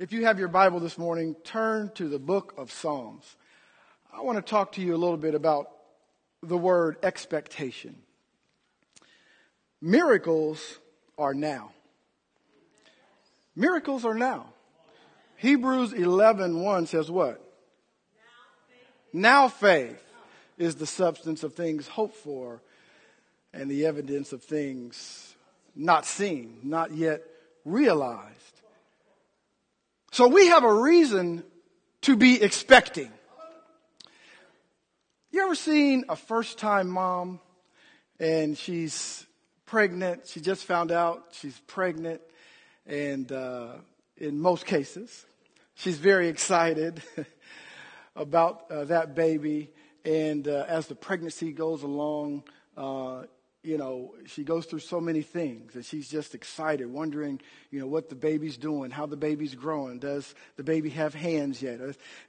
If you have your Bible this morning, turn to the book of Psalms. I want to talk to you a little bit about the word expectation. Miracles are now. Miracles are now. Hebrews 11:1 1 says what? Now faith is the substance of things hoped for and the evidence of things not seen, not yet realized. So we have a reason to be expecting. You ever seen a first time mom and she's pregnant? She just found out she's pregnant, and uh, in most cases, she's very excited about uh, that baby. And uh, as the pregnancy goes along, uh, you know, she goes through so many things and she's just excited, wondering, you know, what the baby's doing, how the baby's growing. Does the baby have hands yet?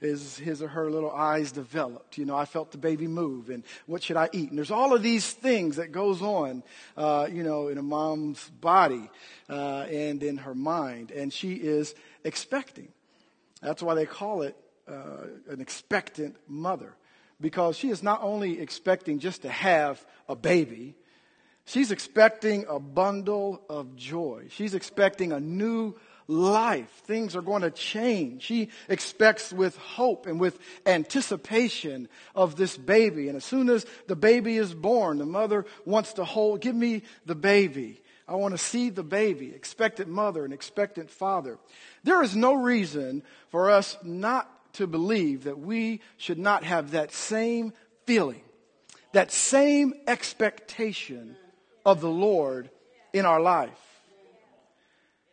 Is his or her little eyes developed? You know, I felt the baby move and what should I eat? And there's all of these things that goes on, uh, you know, in a mom's body uh, and in her mind. And she is expecting. That's why they call it uh, an expectant mother because she is not only expecting just to have a baby, She's expecting a bundle of joy. She's expecting a new life. Things are going to change. She expects with hope and with anticipation of this baby. And as soon as the baby is born, the mother wants to hold, give me the baby. I want to see the baby, expectant mother and expectant father. There is no reason for us not to believe that we should not have that same feeling, that same expectation of the Lord in our life.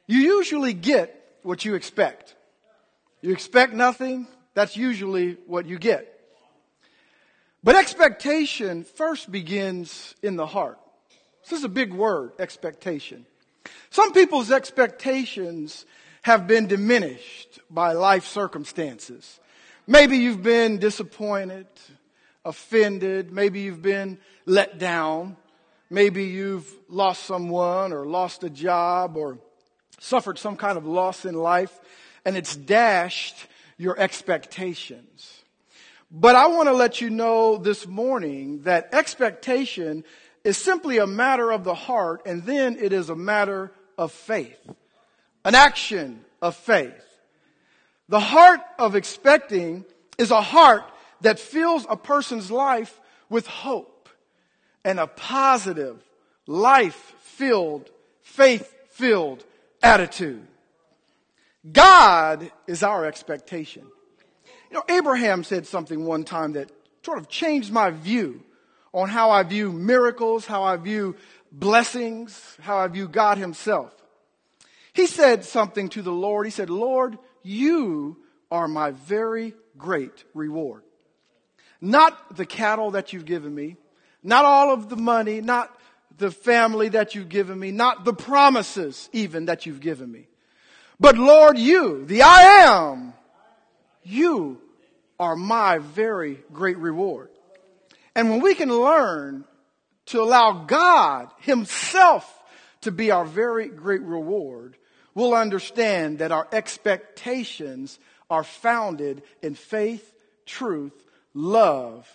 You usually get what you expect. You expect nothing, that's usually what you get. But expectation first begins in the heart. This is a big word, expectation. Some people's expectations have been diminished by life circumstances. Maybe you've been disappointed, offended, maybe you've been let down. Maybe you've lost someone or lost a job or suffered some kind of loss in life and it's dashed your expectations. But I want to let you know this morning that expectation is simply a matter of the heart and then it is a matter of faith. An action of faith. The heart of expecting is a heart that fills a person's life with hope and a positive, life filled, faith filled attitude. God is our expectation. You know, Abraham said something one time that sort of changed my view on how I view miracles, how I view blessings, how I view God Himself. He said something to the Lord. He said, Lord, you are my very great reward. Not the cattle that you've given me, not all of the money, not the family that you've given me, not the promises even that you've given me. But Lord, you, the I am, you are my very great reward. And when we can learn to allow God himself to be our very great reward, we'll understand that our expectations are founded in faith, truth, love,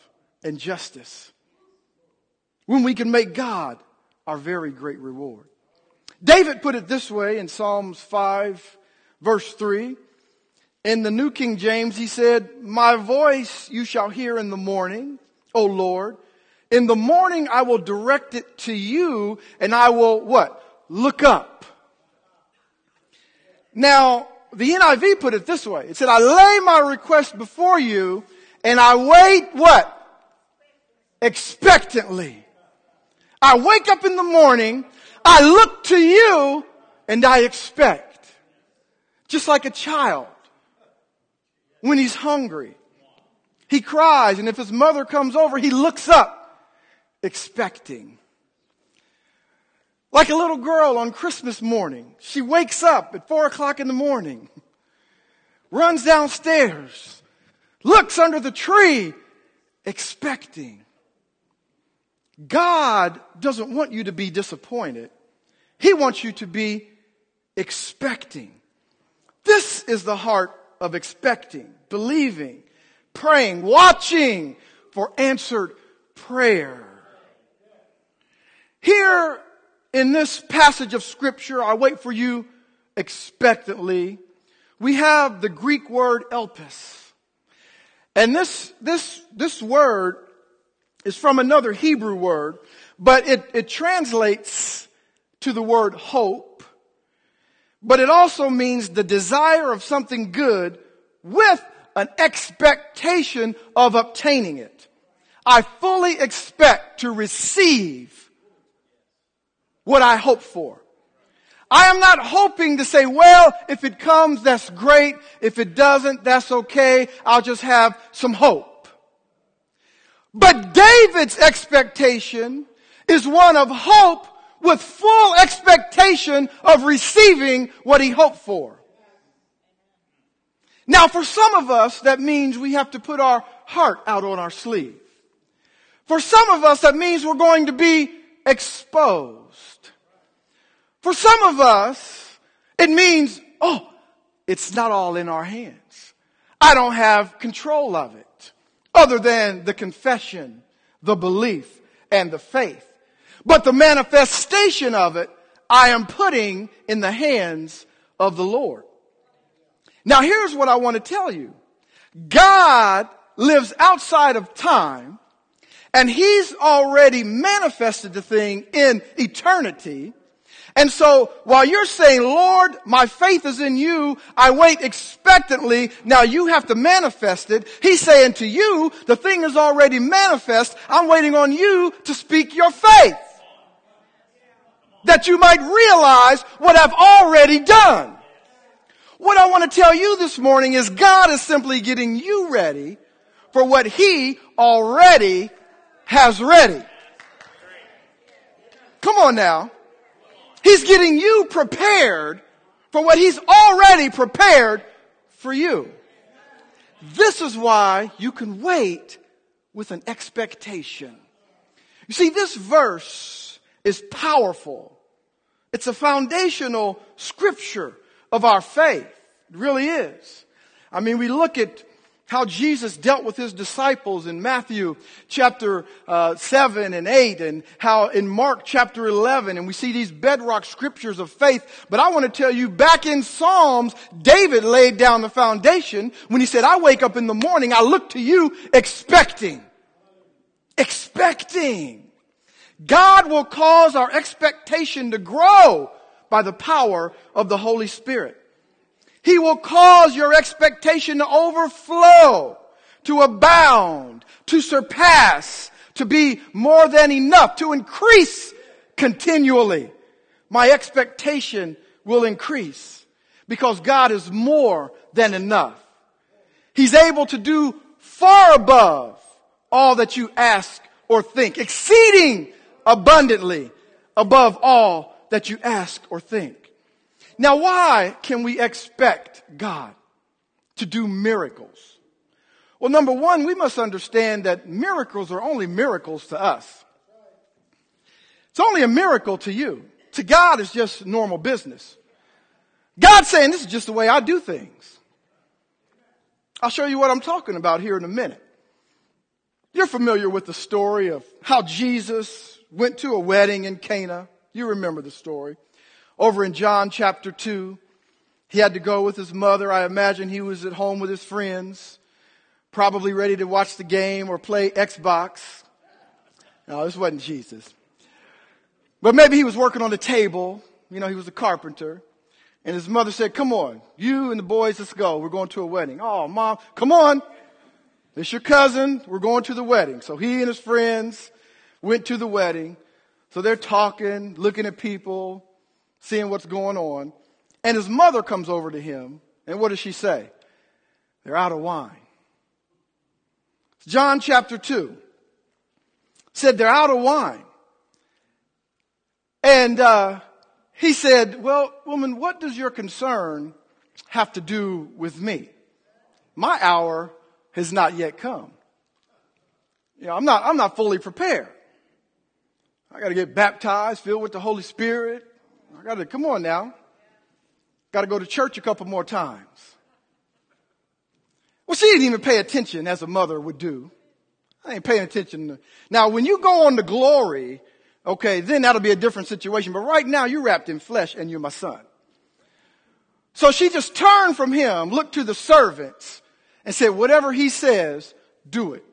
and justice when we can make God our very great reward. David put it this way in Psalms 5 verse 3. In the New King James, he said, My voice you shall hear in the morning, O Lord. In the morning I will direct it to you and I will what? Look up. Now, the NIV put it this way. It said, I lay my request before you and I wait what? Expectantly. I wake up in the morning, I look to you, and I expect. Just like a child. When he's hungry, he cries, and if his mother comes over, he looks up, expecting. Like a little girl on Christmas morning, she wakes up at four o'clock in the morning, runs downstairs, looks under the tree, expecting. God doesn't want you to be disappointed. He wants you to be expecting. This is the heart of expecting, believing, praying, watching for answered prayer. Here in this passage of scripture, I wait for you expectantly. We have the Greek word elpis. And this, this, this word is from another Hebrew word, but it, it translates to the word hope. But it also means the desire of something good with an expectation of obtaining it. I fully expect to receive what I hope for. I am not hoping to say, well, if it comes, that's great. If it doesn't, that's okay. I'll just have some hope. But David's expectation is one of hope with full expectation of receiving what he hoped for. Now for some of us, that means we have to put our heart out on our sleeve. For some of us, that means we're going to be exposed. For some of us, it means, oh, it's not all in our hands. I don't have control of it other than the confession, the belief, and the faith. But the manifestation of it, I am putting in the hands of the Lord. Now here's what I want to tell you. God lives outside of time and he's already manifested the thing in eternity and so while you're saying, Lord, my faith is in you, I wait expectantly, now you have to manifest it. He's saying to you, the thing is already manifest, I'm waiting on you to speak your faith. That you might realize what I've already done. What I want to tell you this morning is God is simply getting you ready for what He already has ready. Come on now. He's getting you prepared for what He's already prepared for you. This is why you can wait with an expectation. You see, this verse is powerful. It's a foundational scripture of our faith. It really is. I mean, we look at how Jesus dealt with his disciples in Matthew chapter uh, 7 and 8 and how in Mark chapter 11 and we see these bedrock scriptures of faith. But I want to tell you back in Psalms, David laid down the foundation when he said, I wake up in the morning, I look to you expecting. Expecting. God will cause our expectation to grow by the power of the Holy Spirit. He will cause your expectation to overflow, to abound, to surpass, to be more than enough, to increase continually. My expectation will increase because God is more than enough. He's able to do far above all that you ask or think, exceeding abundantly above all that you ask or think. Now, why can we expect God to do miracles? Well, number one, we must understand that miracles are only miracles to us. It's only a miracle to you. To God, it's just normal business. God's saying this is just the way I do things. I'll show you what I'm talking about here in a minute. You're familiar with the story of how Jesus went to a wedding in Cana. You remember the story. Over in John chapter 2, he had to go with his mother. I imagine he was at home with his friends, probably ready to watch the game or play Xbox. No, this wasn't Jesus. But maybe he was working on the table. You know, he was a carpenter. And his mother said, come on, you and the boys, let's go. We're going to a wedding. Oh, mom, come on. It's your cousin. We're going to the wedding. So he and his friends went to the wedding. So they're talking, looking at people seeing what's going on. And his mother comes over to him, and what does she say? They're out of wine. John chapter 2 said they're out of wine. And uh, he said, Well, woman, what does your concern have to do with me? My hour has not yet come. You know, I'm not, I'm not fully prepared. I got to get baptized, filled with the Holy Spirit, I got to, come on now. Got to go to church a couple more times. Well, she didn't even pay attention as a mother would do. I ain't paying attention. Now, when you go on to glory, okay, then that'll be a different situation. But right now, you're wrapped in flesh and you're my son. So she just turned from him, looked to the servants, and said, whatever he says, do it.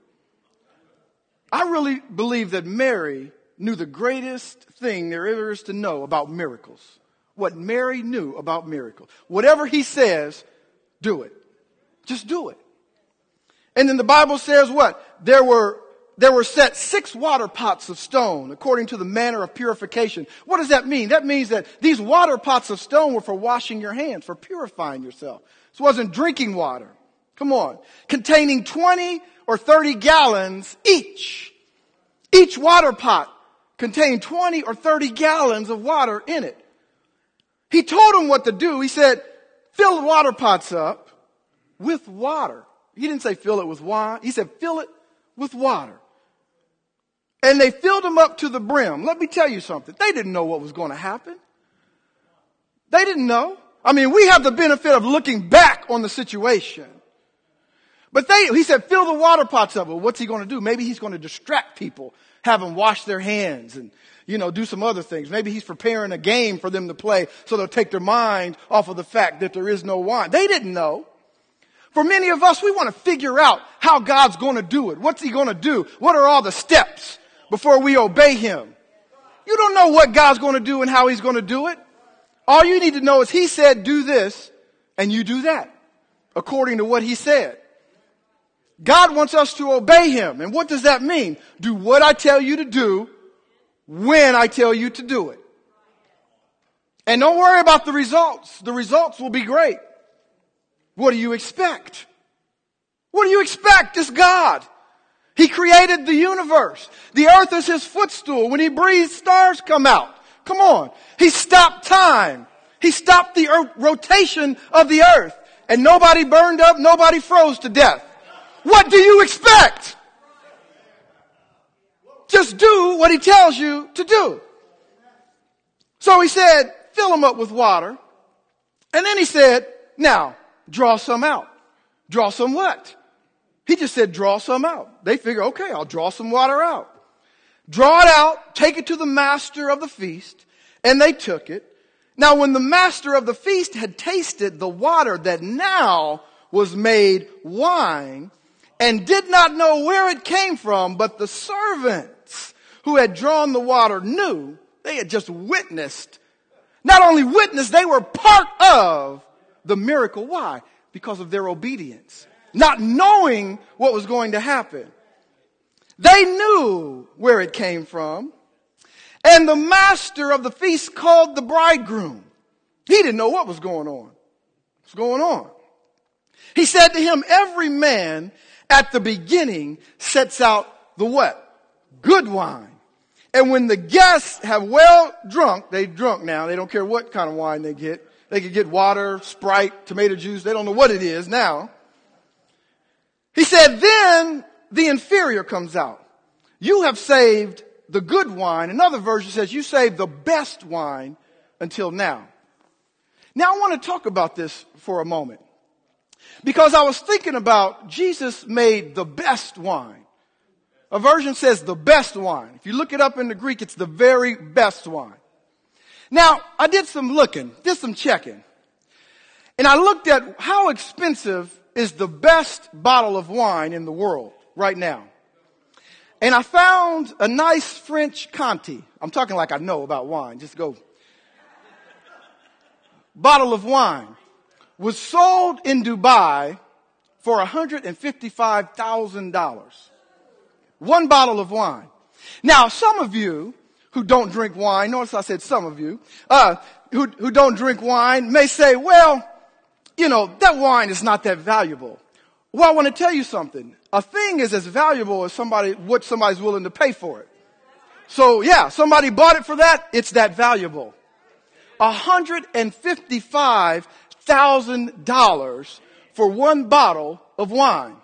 I really believe that Mary knew the greatest thing there ever is to know about miracles. What Mary knew about miracles. Whatever he says, do it. Just do it. And then the Bible says what? There were, there were set six water pots of stone according to the manner of purification. What does that mean? That means that these water pots of stone were for washing your hands, for purifying yourself. This wasn't drinking water. Come on. Containing 20 or 30 gallons each. Each water pot contained 20 or 30 gallons of water in it. He told them what to do. He said, fill the water pots up with water. He didn't say fill it with wine. He said fill it with water. And they filled them up to the brim. Let me tell you something. They didn't know what was going to happen. They didn't know. I mean, we have the benefit of looking back on the situation. But they, he said, fill the water pots up. Well, what's he going to do? Maybe he's going to distract people, have them wash their hands and, you know, do some other things. Maybe he's preparing a game for them to play so they'll take their mind off of the fact that there is no wine. They didn't know. For many of us, we want to figure out how God's going to do it. What's he going to do? What are all the steps before we obey him? You don't know what God's going to do and how he's going to do it. All you need to know is he said do this and you do that according to what he said. God wants us to obey Him. And what does that mean? Do what I tell you to do when I tell you to do it. And don't worry about the results. The results will be great. What do you expect? What do you expect? It's God. He created the universe. The earth is His footstool. When He breathes, stars come out. Come on. He stopped time. He stopped the earth, rotation of the earth. And nobody burned up, nobody froze to death. What do you expect? Just do what he tells you to do. So he said, fill them up with water. And then he said, now, draw some out. Draw some what? He just said, draw some out. They figure, okay, I'll draw some water out. Draw it out, take it to the master of the feast, and they took it. Now when the master of the feast had tasted the water that now was made wine, and did not know where it came from, but the servants who had drawn the water knew they had just witnessed. Not only witnessed, they were part of the miracle. Why? Because of their obedience. Not knowing what was going to happen. They knew where it came from. And the master of the feast called the bridegroom. He didn't know what was going on. What's going on? He said to him, every man at the beginning sets out the what? Good wine. And when the guests have well drunk, they drunk now. They don't care what kind of wine they get. They could get water, Sprite, tomato juice. They don't know what it is now. He said, then the inferior comes out. You have saved the good wine. Another version says you saved the best wine until now. Now I want to talk about this for a moment. Because I was thinking about Jesus made the best wine. A version says the best wine. If you look it up in the Greek, it's the very best wine. Now, I did some looking, did some checking. And I looked at how expensive is the best bottle of wine in the world right now. And I found a nice French Conti. I'm talking like I know about wine. Just go. Bottle of wine was sold in Dubai for $155,000. One bottle of wine. Now, some of you who don't drink wine, notice I said some of you, uh, who, who don't drink wine may say, well, you know, that wine is not that valuable. Well, I want to tell you something. A thing is as valuable as somebody, what somebody's willing to pay for it. So yeah, somebody bought it for that, it's that valuable. 155 $1,000 for one bottle of wine.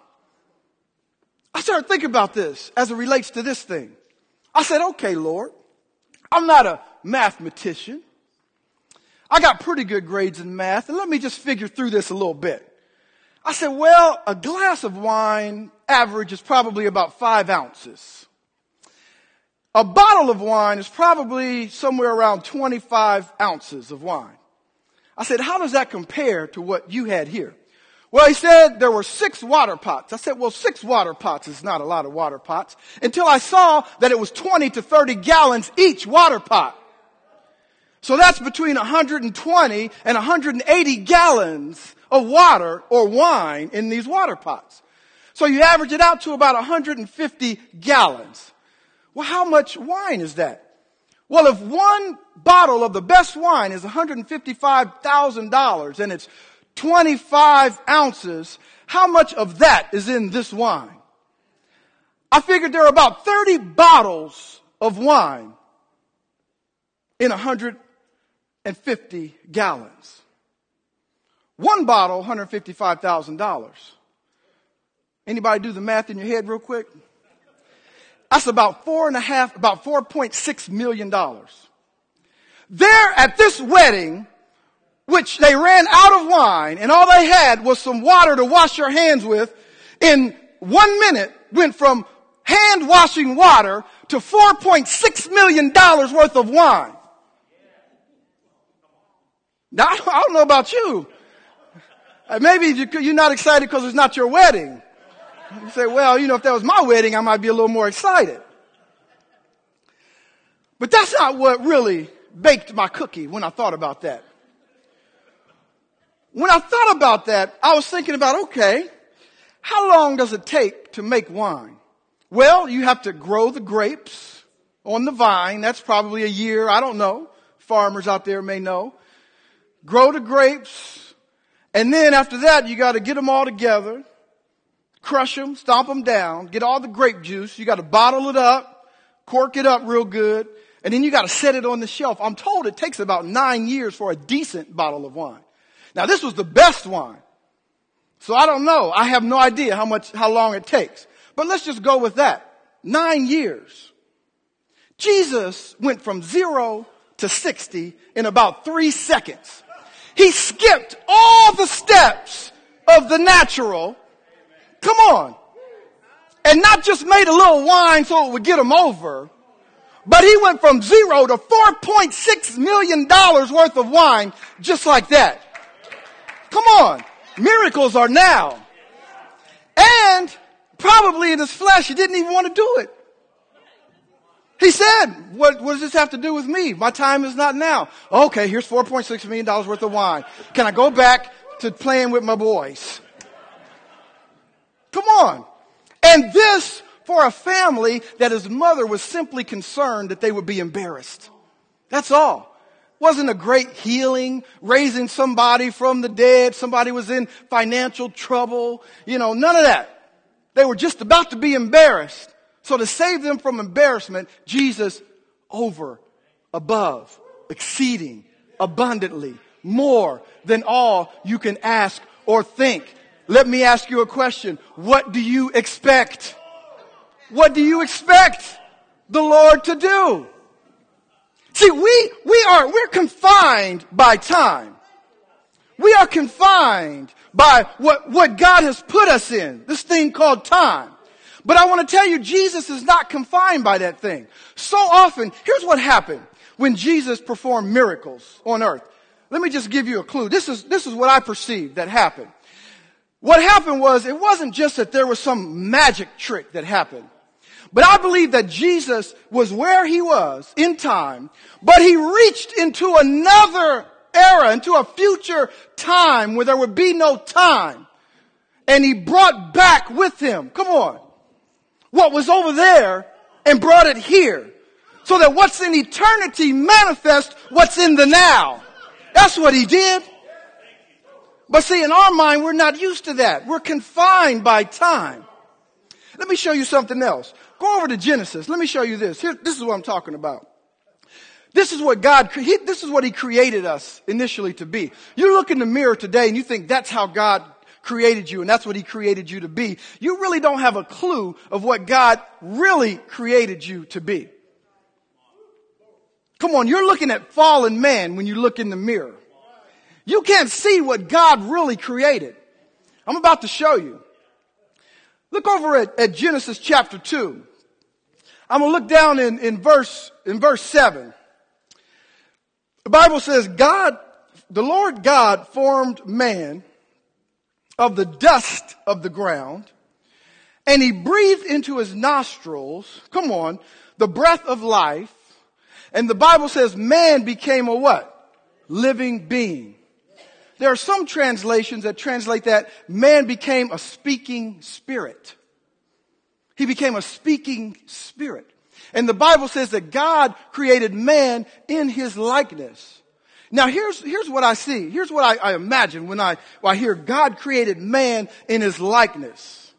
I started thinking about this as it relates to this thing. I said, okay, Lord, I'm not a mathematician. I got pretty good grades in math, and let me just figure through this a little bit. I said, well, a glass of wine average is probably about five ounces. A bottle of wine is probably somewhere around 25 ounces of wine. I said, how does that compare to what you had here? Well, he said there were six water pots. I said, well, six water pots is not a lot of water pots until I saw that it was 20 to 30 gallons each water pot. So that's between 120 and 180 gallons of water or wine in these water pots. So you average it out to about 150 gallons. Well, how much wine is that? Well, if one bottle of the best wine is $155,000 and it's 25 ounces, how much of that is in this wine? I figured there are about 30 bottles of wine in 150 gallons. One bottle, $155,000. Anybody do the math in your head real quick? That's about four and a half, about $4.6 million. There at this wedding, which they ran out of wine and all they had was some water to wash your hands with, in one minute went from hand washing water to $4.6 million worth of wine. Now, I don't know about you. Uh, maybe you're not excited because it's not your wedding. You say, well, you know, if that was my wedding, I might be a little more excited. But that's not what really baked my cookie when I thought about that. When I thought about that, I was thinking about, okay, how long does it take to make wine? Well, you have to grow the grapes on the vine. That's probably a year. I don't know. Farmers out there may know. Grow the grapes. And then after that, you got to get them all together, crush them, stomp them down, get all the grape juice. You got to bottle it up, cork it up real good, and then you got to set it on the shelf. I'm told it takes about nine years for a decent bottle of wine. Now this was the best wine. So I don't know. I have no idea how much, how long it takes. But let's just go with that. Nine years. Jesus went from zero to 60 in about three seconds. He skipped all the steps of the natural. Come on. And not just made a little wine so it would get him over, but he went from zero to $4.6 million worth of wine just like that. Come on. Miracles are now. And probably in his flesh, he didn't even want to do it. He said, what, what, does this have to do with me? My time is not now. Okay, here's $4.6 million worth of wine. Can I go back to playing with my boys? Come on. And this for a family that his mother was simply concerned that they would be embarrassed. That's all wasn't a great healing, raising somebody from the dead. Somebody was in financial trouble. You know, none of that. They were just about to be embarrassed. So to save them from embarrassment, Jesus over, above, exceeding, abundantly, more than all you can ask or think. Let me ask you a question. What do you expect? What do you expect the Lord to do? See, we, we are, we're confined by time. We are confined by what, what God has put us in, this thing called time. But I want to tell you, Jesus is not confined by that thing. So often, here's what happened when Jesus performed miracles on earth. Let me just give you a clue. This is, this is what I perceive that happened. What happened was, it wasn't just that there was some magic trick that happened. But I believe that Jesus was where he was in time, but he reached into another era, into a future time where there would be no time. And he brought back with him, come on, what was over there and brought it here. So that what's in eternity manifests what's in the now. That's what he did. But see, in our mind, we're not used to that. We're confined by time. Let me show you something else. Go over to Genesis. Let me show you this. Here, this is what I'm talking about. This is what God, he, this is what He created us initially to be. You look in the mirror today and you think that's how God created you and that's what He created you to be. You really don't have a clue of what God really created you to be. Come on, you're looking at fallen man when you look in the mirror. You can't see what God really created. I'm about to show you. Look over at, at Genesis chapter 2. I'm going to look down in, in verse, in verse 7. The Bible says, God, the Lord God formed man of the dust of the ground and he breathed into his nostrils, come on, the breath of life. And the Bible says man became a what? Living being. There are some translations that translate that man became a speaking spirit. He became a speaking spirit. And the Bible says that God created man in his likeness. Now here's, here's what I see. Here's what I, I imagine when I, when I hear God created man in his likeness.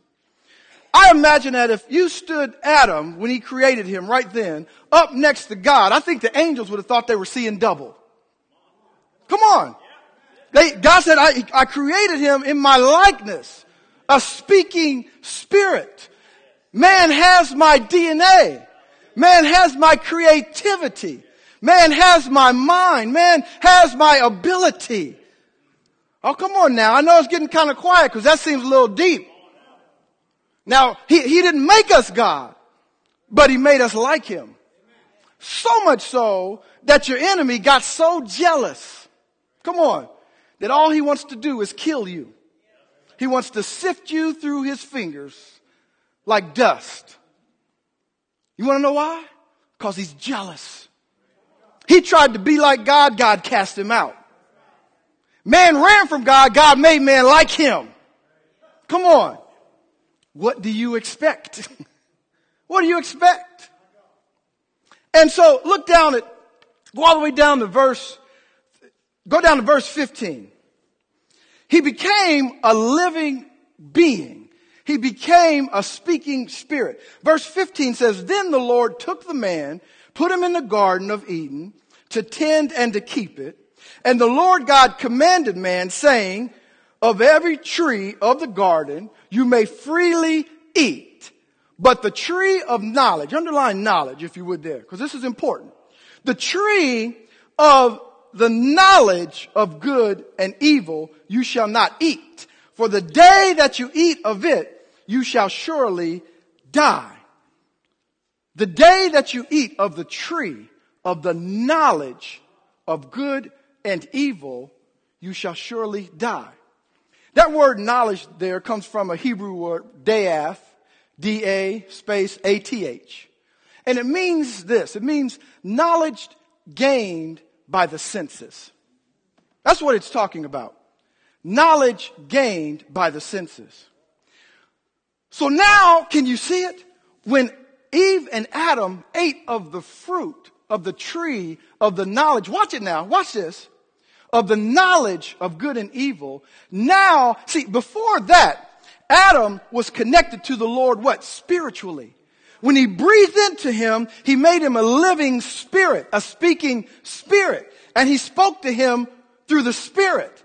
I imagine that if you stood Adam when he created him right then up next to God, I think the angels would have thought they were seeing double. Come on. They, God said, I, I created him in my likeness, a speaking spirit. Man has my DNA. Man has my creativity. Man has my mind. Man has my ability. Oh, come on now. I know it's getting kind of quiet because that seems a little deep. Now, he, he didn't make us God, but he made us like him. So much so that your enemy got so jealous. Come on. That all he wants to do is kill you. He wants to sift you through his fingers like dust. You want to know why? Because he's jealous. He tried to be like God, God cast him out. Man ran from God, God made man like him. Come on. What do you expect? what do you expect? And so look down at, go all the way down to verse, go down to verse 15. He became a living being. He became a speaking spirit. Verse 15 says, Then the Lord took the man, put him in the garden of Eden to tend and to keep it. And the Lord God commanded man saying, of every tree of the garden you may freely eat, but the tree of knowledge, underline knowledge if you would there, because this is important. The tree of the knowledge of good and evil you shall not eat. For the day that you eat of it, you shall surely die. The day that you eat of the tree of the knowledge of good and evil, you shall surely die. That word knowledge there comes from a Hebrew word, daath, D-A space A-T-H. And it means this. It means knowledge gained by the senses. That's what it's talking about. Knowledge gained by the senses. So now, can you see it? When Eve and Adam ate of the fruit of the tree of the knowledge, watch it now, watch this of the knowledge of good and evil. Now, see, before that, Adam was connected to the Lord, what? Spiritually. When he breathed into him, he made him a living spirit, a speaking spirit. And he spoke to him through the spirit.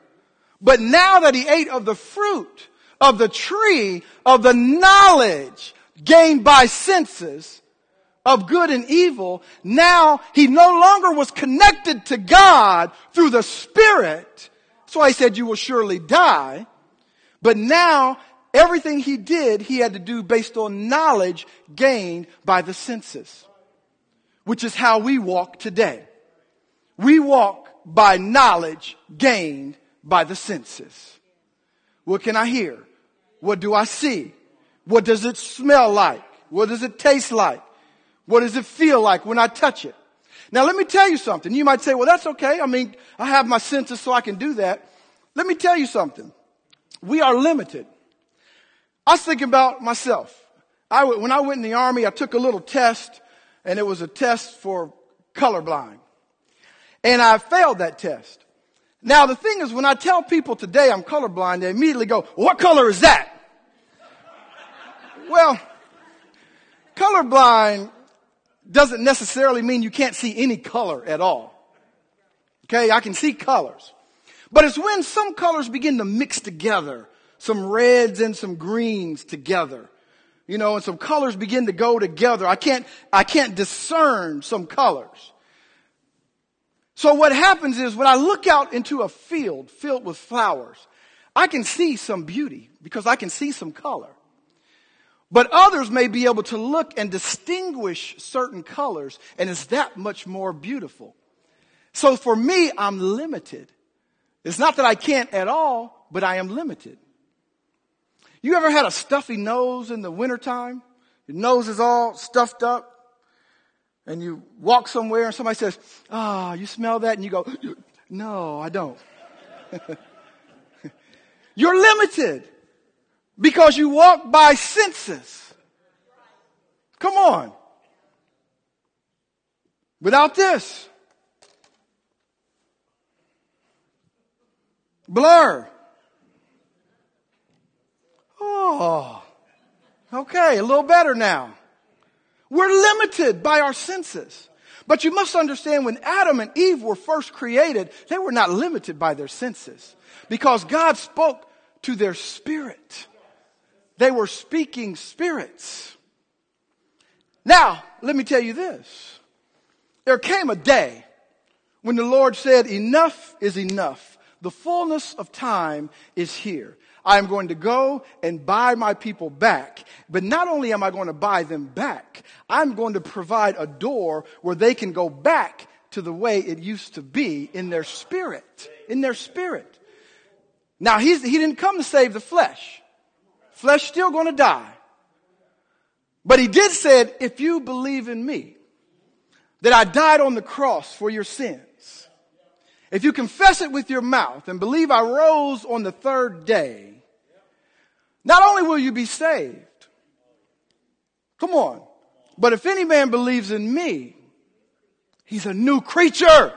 But now that he ate of the fruit of the tree of the knowledge gained by senses, of good and evil, now he no longer was connected to God through the Spirit. Why he said you will surely die. But now everything he did, he had to do based on knowledge gained by the senses, which is how we walk today. We walk by knowledge gained by the senses. What can I hear? What do I see? What does it smell like? What does it taste like? What does it feel like when I touch it? Now let me tell you something. You might say, well, that's okay. I mean, I have my senses so I can do that. Let me tell you something. We are limited. I was thinking about myself. I, when I went in the army, I took a little test and it was a test for colorblind. And I failed that test. Now the thing is, when I tell people today I'm colorblind, they immediately go, what color is that? well, colorblind doesn't necessarily mean you can't see any color at all. Okay, I can see colors. But it's when some colors begin to mix together, some reds and some greens together. You know, and some colors begin to go together. I can't, I can't discern some colors. So what happens is when I look out into a field filled with flowers, I can see some beauty because I can see some color. But others may be able to look and distinguish certain colors, and it's that much more beautiful. So for me, I'm limited. It's not that I can't at all, but I am limited. You ever had a stuffy nose in the wintertime? Your nose is all stuffed up, and you walk somewhere and somebody says, Ah, oh, you smell that? And you go, No, I don't. You're limited because you walk by senses. Come on. Without this, blur. Oh, okay, a little better now. We're limited by our senses. But you must understand when Adam and Eve were first created, they were not limited by their senses because God spoke to their spirit. They were speaking spirits. Now, let me tell you this. There came a day when the Lord said, enough is enough. The fullness of time is here. I am going to go and buy my people back. But not only am I going to buy them back, I'm going to provide a door where they can go back to the way it used to be in their spirit. In their spirit. Now, he didn't come to save the flesh. Flesh still going to die. But he did said, if you believe in me, that I died on the cross for your sins, if you confess it with your mouth and believe I rose on the third day, not only will you be saved, come on, but if any man believes in me, he's a new creature.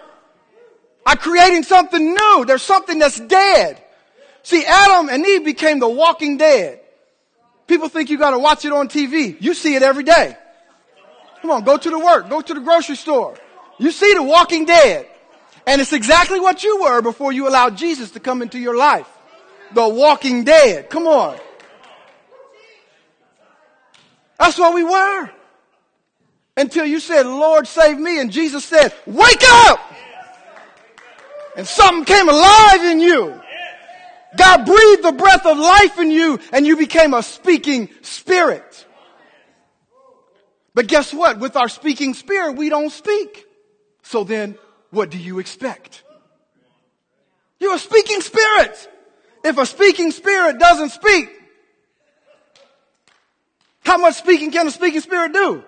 I'm creating something new. There's something that's dead. See, Adam and Eve became the walking dead. People think you gotta watch it on TV. You see it every day. Come on, go to the work, go to the grocery store. You see the walking dead. And it's exactly what you were before you allowed Jesus to come into your life. The walking dead. Come on. That's what we were. Until you said, Lord, save me. And Jesus said, wake up! And something came alive in you. God breathed the breath of life in you and you became a speaking spirit. But guess what? With our speaking spirit, we don't speak. So then, what do you expect? You're a speaking spirit. If a speaking spirit doesn't speak, how much speaking can a speaking spirit do?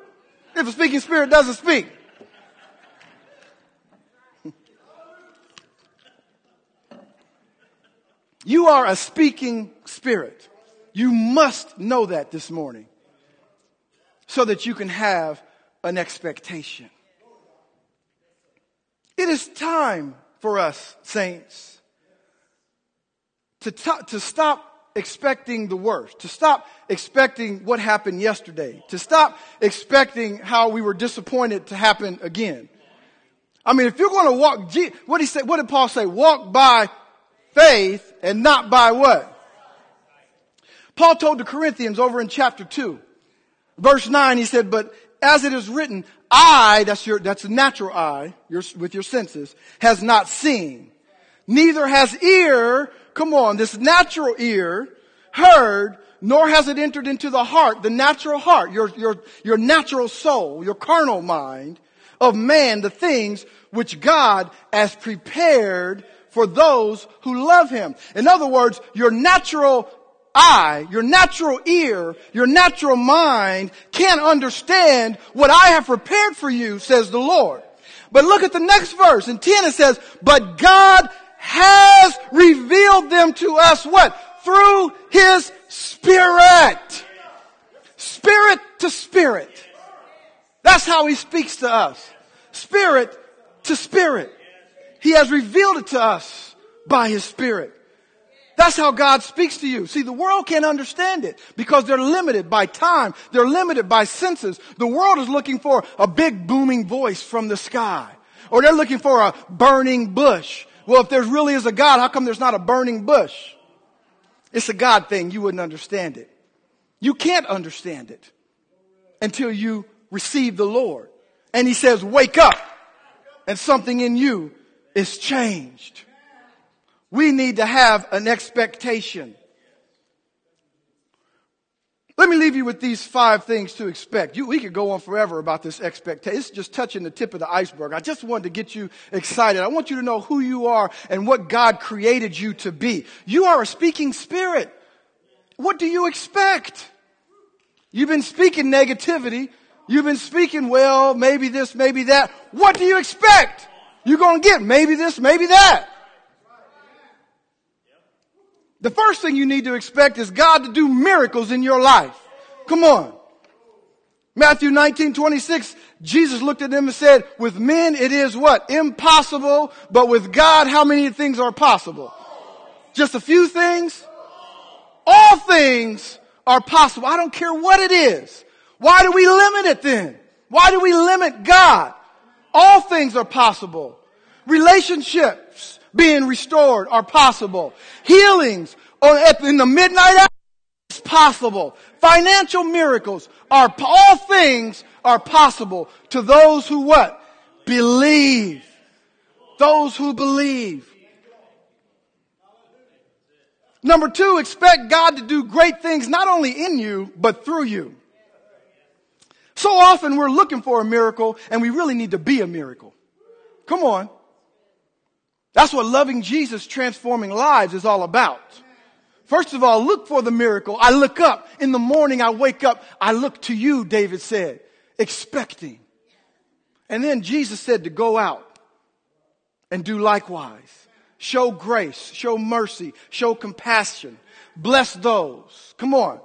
If a speaking spirit doesn't speak. You are a speaking spirit. You must know that this morning so that you can have an expectation. It is time for us, saints, to, t- to stop expecting the worst, to stop expecting what happened yesterday, to stop expecting how we were disappointed to happen again. I mean, if you're going to walk, what, he what did Paul say? Walk by faith and not by what? Paul told the Corinthians over in chapter 2, verse 9, he said, but as it is written, eye, that's your, that's a natural eye, your, with your senses, has not seen. Neither has ear, come on, this natural ear, heard, nor has it entered into the heart, the natural heart, your, your, your natural soul, your carnal mind of man, the things which God has prepared for those who love him. In other words, your natural eye, your natural ear, your natural mind can't understand what I have prepared for you, says the Lord. But look at the next verse. In 10 it says, but God has revealed them to us what? Through His Spirit. Spirit to spirit. That's how He speaks to us. Spirit to spirit. He has revealed it to us by His Spirit. That's how God speaks to you. See, the world can't understand it because they're limited by time. They're limited by senses. The world is looking for a big booming voice from the sky. Or they're looking for a burning bush. Well, if there really is a God, how come there's not a burning bush? It's a God thing. You wouldn't understand it. You can't understand it until you receive the Lord. And He says, wake up. And something in you is changed. We need to have an expectation. Let me leave you with these five things to expect. You, we could go on forever about this expectation. It's just touching the tip of the iceberg. I just wanted to get you excited. I want you to know who you are and what God created you to be. You are a speaking spirit. What do you expect? You've been speaking negativity. You've been speaking, well, maybe this, maybe that. What do you expect? You're going to get maybe this, maybe that. The first thing you need to expect is God to do miracles in your life. Come on. Matthew 19, 26, Jesus looked at them and said, with men it is what? Impossible, but with God how many things are possible? Just a few things? All things are possible. I don't care what it is. Why do we limit it then? Why do we limit God? All things are possible. Relationships, being restored are possible. Healings in the midnight hour is possible. Financial miracles are, all things are possible to those who what? Believe. Those who believe. Number two, expect God to do great things not only in you, but through you. So often we're looking for a miracle and we really need to be a miracle. Come on. That's what loving Jesus transforming lives is all about. First of all, look for the miracle. I look up. In the morning, I wake up. I look to you, David said, expecting. And then Jesus said to go out and do likewise. Show grace, show mercy, show compassion. Bless those. Come on.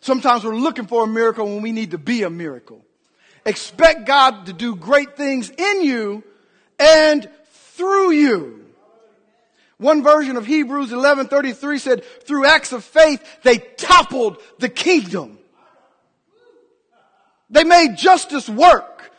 Sometimes we're looking for a miracle when we need to be a miracle. Expect God to do great things in you and through you. One version of Hebrews 11:33 said, through acts of faith, they toppled the kingdom. They made justice work.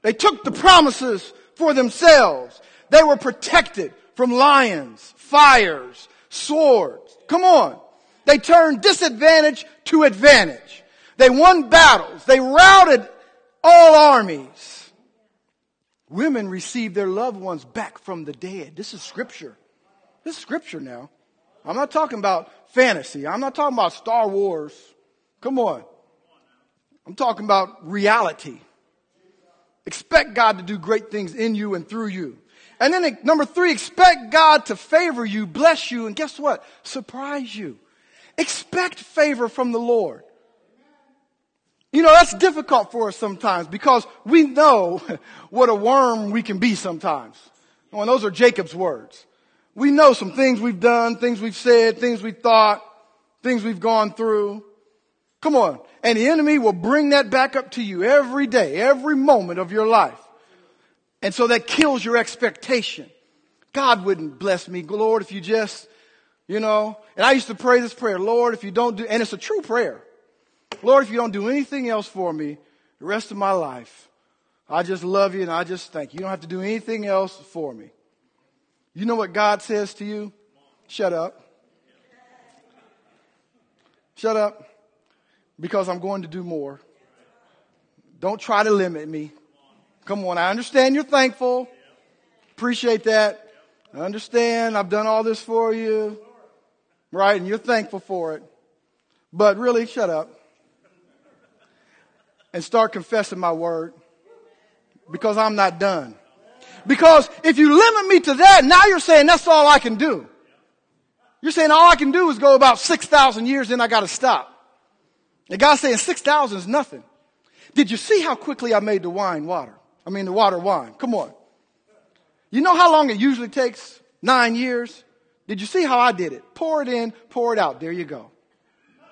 They took the promises for themselves. They were protected from lions, fires, swords. Come on. They turned disadvantage to advantage. They won battles. They routed all armies. Women receive their loved ones back from the dead. This is scripture. This is scripture now. I'm not talking about fantasy. I'm not talking about Star Wars. Come on. I'm talking about reality. Expect God to do great things in you and through you. And then number three, expect God to favor you, bless you, and guess what? Surprise you. Expect favor from the Lord. You know, that's difficult for us sometimes because we know what a worm we can be sometimes. And those are Jacob's words. We know some things we've done, things we've said, things we've thought, things we've gone through. Come on. And the enemy will bring that back up to you every day, every moment of your life. And so that kills your expectation. God wouldn't bless me, Lord, if you just, you know. And I used to pray this prayer, Lord, if you don't do, and it's a true prayer. Lord, if you don't do anything else for me the rest of my life, I just love you and I just thank you. You don't have to do anything else for me. You know what God says to you? Shut up. Shut up because I'm going to do more. Don't try to limit me. Come on, I understand you're thankful. Appreciate that. I understand I've done all this for you. Right? And you're thankful for it. But really, shut up and start confessing my word because I'm not done. Because if you limit me to that, now you're saying that's all I can do. You're saying all I can do is go about 6,000 years, then I got to stop. And God's saying 6,000 is nothing. Did you see how quickly I made the wine water? I mean, the water wine. Come on. You know how long it usually takes? Nine years. Did you see how I did it? Pour it in, pour it out. There you go.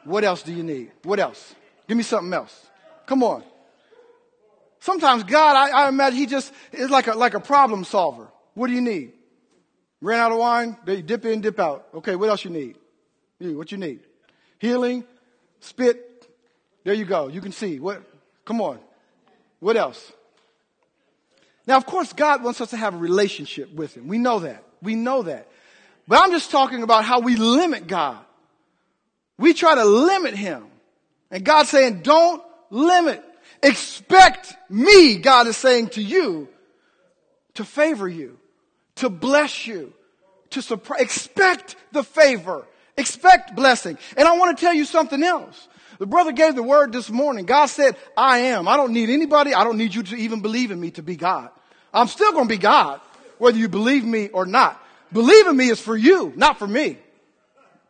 What else do you need? What else? Give me something else. Come on. Sometimes God, I, I imagine he just is like a, like a problem solver. What do you need? Ran out of wine? They dip in, dip out. Okay, what else you need? You, what you need? Healing, spit. There you go. You can see. What? Come on. What else? Now, of course, God wants us to have a relationship with Him. We know that. We know that. But I'm just talking about how we limit God. We try to limit Him. And God's saying, don't limit. Expect me, God is saying to you, to favor you, to bless you, to surprise. Expect the favor. Expect blessing. And I want to tell you something else. The brother gave the word this morning. God said, I am. I don't need anybody. I don't need you to even believe in me to be God. I'm still going to be God, whether you believe me or not. Believing me is for you, not for me.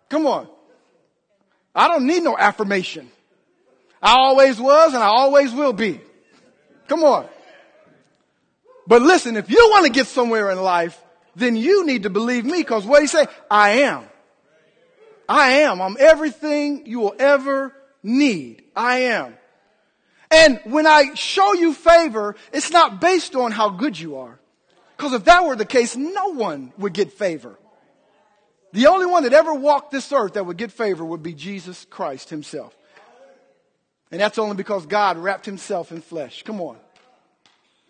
Come on. I don't need no affirmation. I always was and I always will be. Come on. But listen, if you want to get somewhere in life, then you need to believe me because what he say? I am. I am. I'm everything you will ever need. I am. And when I show you favor, it's not based on how good you are. Because if that were the case, no one would get favor. The only one that ever walked this earth that would get favor would be Jesus Christ himself. And that's only because God wrapped himself in flesh. Come on.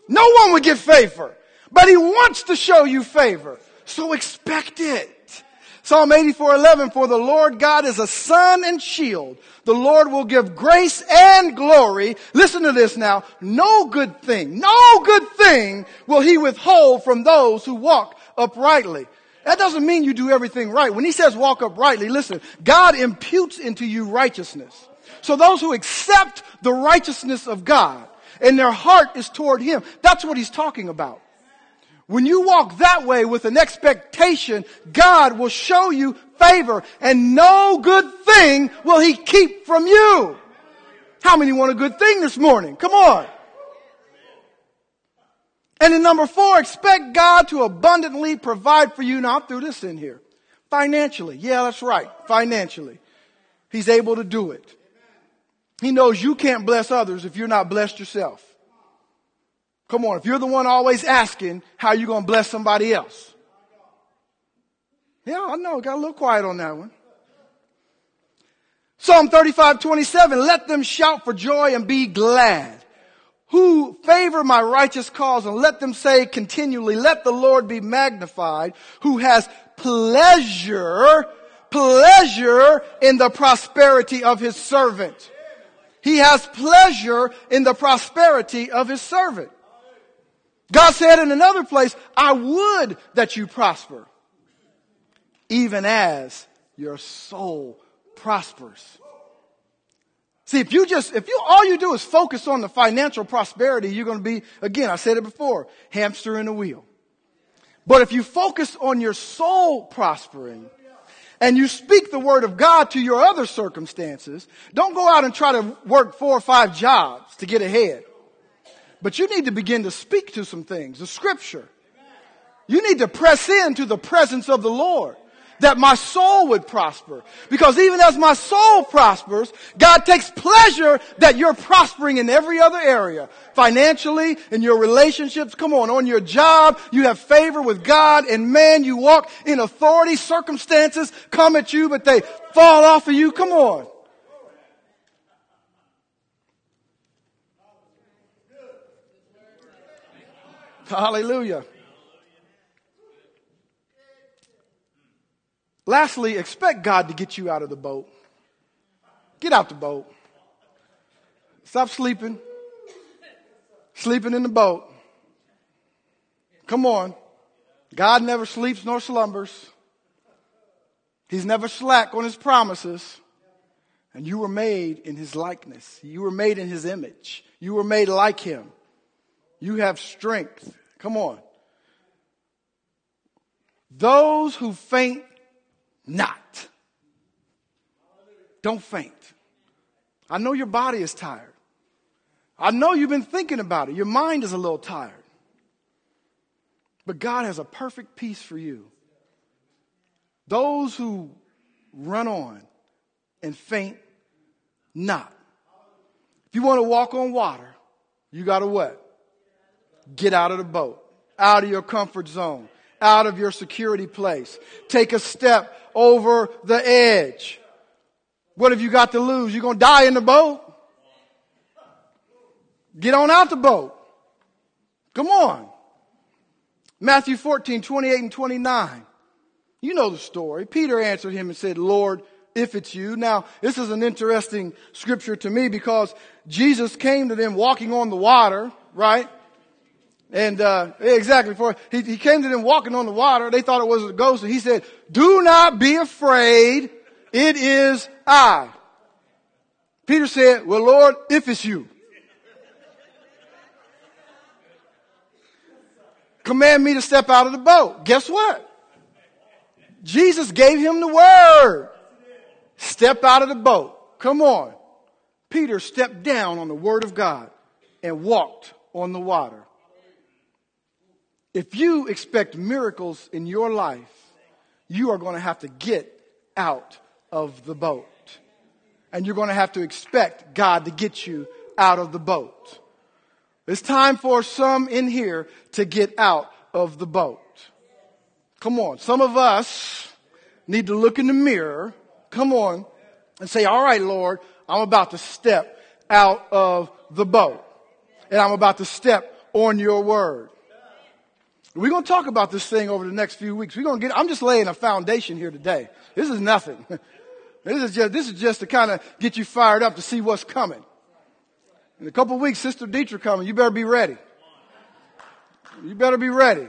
No one would get favor, but he wants to show you favor. So expect it. Psalm 84, 11, for the Lord God is a sun and shield. The Lord will give grace and glory. Listen to this now. No good thing, no good thing will he withhold from those who walk uprightly. That doesn't mean you do everything right. When he says walk uprightly, listen, God imputes into you righteousness. So those who accept the righteousness of God and their heart is toward him, that's what he's talking about. When you walk that way with an expectation, God will show you favor and no good thing will he keep from you. How many want a good thing this morning? Come on. And in number four, expect God to abundantly provide for you. Now I threw this in here. Financially. Yeah, that's right. Financially. He's able to do it. He knows you can't bless others if you're not blessed yourself. Come on, if you're the one always asking, how are you going to bless somebody else? Yeah, I know. Got a little quiet on that one. Psalm 35, 27. Let them shout for joy and be glad. Who favor my righteous cause and let them say continually, let the Lord be magnified, who has pleasure, pleasure in the prosperity of his servant. He has pleasure in the prosperity of his servant. God said in another place, I would that you prosper, even as your soul prospers. See, if you just, if you, all you do is focus on the financial prosperity, you're going to be, again, I said it before, hamster in a wheel. But if you focus on your soul prospering, and you speak the word of God to your other circumstances, don't go out and try to work four or five jobs to get ahead. But you need to begin to speak to some things, the scripture. You need to press into the presence of the Lord that my soul would prosper. Because even as my soul prospers, God takes pleasure that you're prospering in every other area. Financially, in your relationships, come on, on your job, you have favor with God and man, you walk in authority, circumstances come at you, but they fall off of you. Come on. Hallelujah. Lastly, expect God to get you out of the boat. Get out the boat. Stop sleeping. Sleeping in the boat. Come on. God never sleeps nor slumbers. He's never slack on his promises. And you were made in his likeness. You were made in his image. You were made like him. You have strength. Come on. Those who faint not. Don't faint. I know your body is tired. I know you've been thinking about it. Your mind is a little tired. But God has a perfect peace for you. Those who run on and faint not. If you want to walk on water, you got to what? Get out of the boat, out of your comfort zone, out of your security place. Take a step over the edge. What have you got to lose? You're going to die in the boat. Get on out the boat. Come on. Matthew 14, 28 and 29. You know the story. Peter answered him and said, Lord, if it's you. Now, this is an interesting scripture to me because Jesus came to them walking on the water, right? And uh, exactly, for he, he came to them walking on the water. They thought it was a ghost, and he said, "Do not be afraid. It is I." Peter said, "Well, Lord, if it's you, command me to step out of the boat." Guess what? Jesus gave him the word. Step out of the boat. Come on. Peter stepped down on the word of God and walked on the water. If you expect miracles in your life, you are going to have to get out of the boat. And you're going to have to expect God to get you out of the boat. It's time for some in here to get out of the boat. Come on. Some of us need to look in the mirror. Come on. And say, all right, Lord, I'm about to step out of the boat. And I'm about to step on your word. We're going to talk about this thing over the next few weeks. We're going to get, I'm just laying a foundation here today. This is nothing. This is just, this is just to kind of get you fired up to see what's coming. In a couple weeks, Sister Dietrich coming. You better be ready. You better be ready.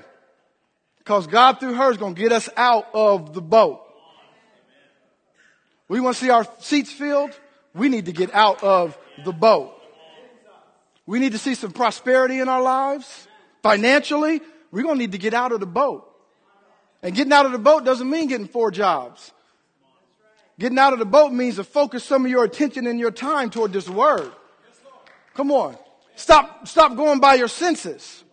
Because God through her is going to get us out of the boat. We want to see our seats filled. We need to get out of the boat. We need to see some prosperity in our lives. Financially, we're going to need to get out of the boat. And getting out of the boat doesn't mean getting four jobs. Getting out of the boat means to focus some of your attention and your time toward this word. Come on. Stop, stop going by your senses.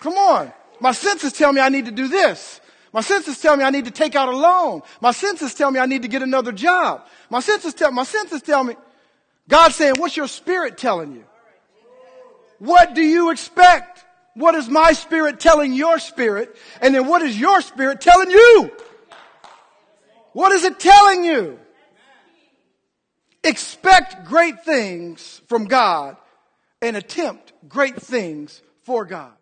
Come on. My senses tell me I need to do this. My senses tell me I need to take out a loan. My senses tell me I need to get another job. My senses tell, my senses tell me, God's saying, what's your spirit telling you? What do you expect? What is my spirit telling your spirit? And then what is your spirit telling you? What is it telling you? Expect great things from God and attempt great things for God.